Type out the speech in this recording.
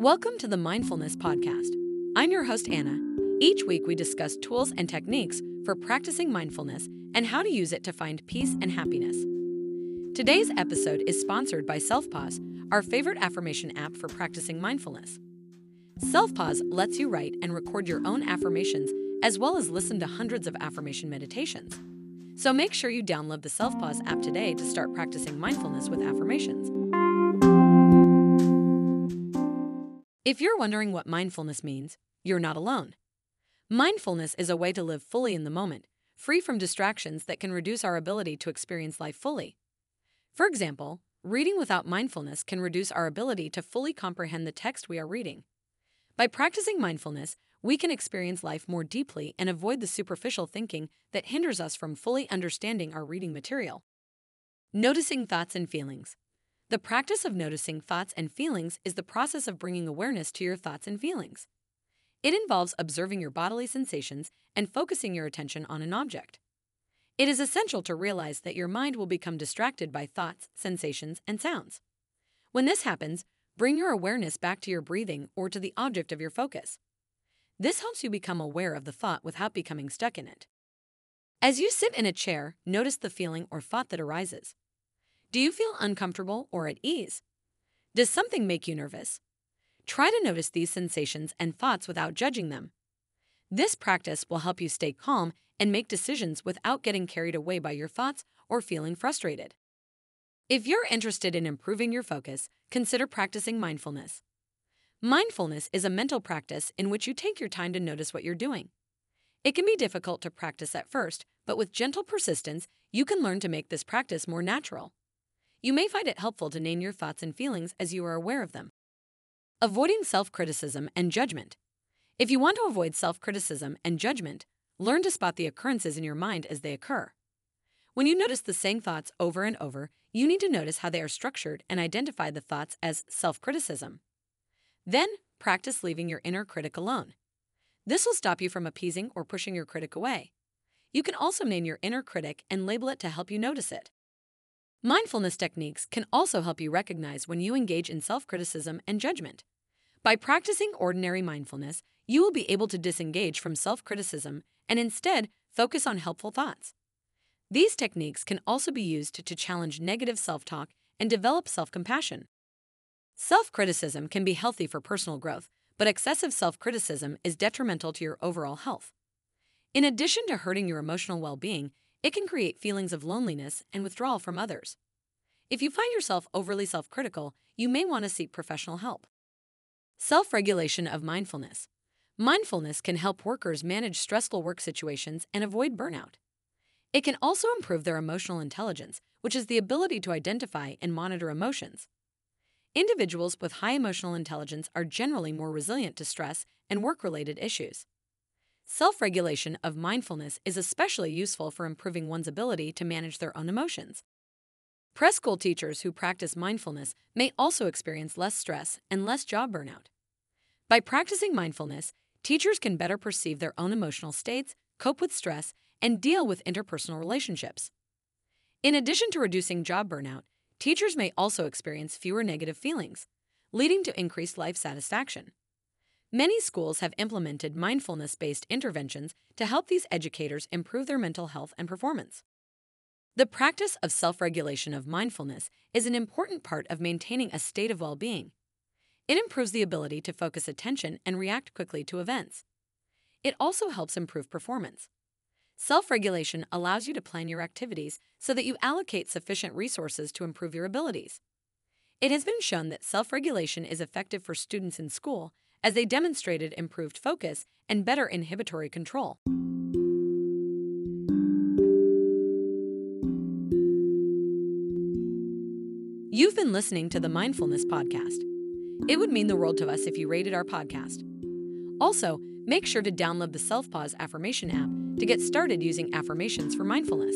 Welcome to the Mindfulness Podcast. I'm your host, Anna. Each week, we discuss tools and techniques for practicing mindfulness and how to use it to find peace and happiness. Today's episode is sponsored by SelfPause, our favorite affirmation app for practicing mindfulness. SelfPause lets you write and record your own affirmations as well as listen to hundreds of affirmation meditations. So make sure you download the SelfPause app today to start practicing mindfulness with affirmations. If you're wondering what mindfulness means, you're not alone. Mindfulness is a way to live fully in the moment, free from distractions that can reduce our ability to experience life fully. For example, reading without mindfulness can reduce our ability to fully comprehend the text we are reading. By practicing mindfulness, we can experience life more deeply and avoid the superficial thinking that hinders us from fully understanding our reading material. Noticing thoughts and feelings. The practice of noticing thoughts and feelings is the process of bringing awareness to your thoughts and feelings. It involves observing your bodily sensations and focusing your attention on an object. It is essential to realize that your mind will become distracted by thoughts, sensations, and sounds. When this happens, bring your awareness back to your breathing or to the object of your focus. This helps you become aware of the thought without becoming stuck in it. As you sit in a chair, notice the feeling or thought that arises. Do you feel uncomfortable or at ease? Does something make you nervous? Try to notice these sensations and thoughts without judging them. This practice will help you stay calm and make decisions without getting carried away by your thoughts or feeling frustrated. If you're interested in improving your focus, consider practicing mindfulness. Mindfulness is a mental practice in which you take your time to notice what you're doing. It can be difficult to practice at first, but with gentle persistence, you can learn to make this practice more natural. You may find it helpful to name your thoughts and feelings as you are aware of them. Avoiding self criticism and judgment. If you want to avoid self criticism and judgment, learn to spot the occurrences in your mind as they occur. When you notice the same thoughts over and over, you need to notice how they are structured and identify the thoughts as self criticism. Then, practice leaving your inner critic alone. This will stop you from appeasing or pushing your critic away. You can also name your inner critic and label it to help you notice it. Mindfulness techniques can also help you recognize when you engage in self criticism and judgment. By practicing ordinary mindfulness, you will be able to disengage from self criticism and instead focus on helpful thoughts. These techniques can also be used to challenge negative self talk and develop self compassion. Self criticism can be healthy for personal growth, but excessive self criticism is detrimental to your overall health. In addition to hurting your emotional well being, it can create feelings of loneliness and withdrawal from others. If you find yourself overly self critical, you may want to seek professional help. Self regulation of mindfulness. Mindfulness can help workers manage stressful work situations and avoid burnout. It can also improve their emotional intelligence, which is the ability to identify and monitor emotions. Individuals with high emotional intelligence are generally more resilient to stress and work related issues. Self regulation of mindfulness is especially useful for improving one's ability to manage their own emotions. Preschool teachers who practice mindfulness may also experience less stress and less job burnout. By practicing mindfulness, teachers can better perceive their own emotional states, cope with stress, and deal with interpersonal relationships. In addition to reducing job burnout, teachers may also experience fewer negative feelings, leading to increased life satisfaction. Many schools have implemented mindfulness based interventions to help these educators improve their mental health and performance. The practice of self regulation of mindfulness is an important part of maintaining a state of well being. It improves the ability to focus attention and react quickly to events. It also helps improve performance. Self regulation allows you to plan your activities so that you allocate sufficient resources to improve your abilities. It has been shown that self regulation is effective for students in school as they demonstrated improved focus and better inhibitory control. You've been listening to the Mindfulness Podcast. It would mean the world to us if you rated our podcast. Also, make sure to download the Self Pause Affirmation app to get started using affirmations for mindfulness.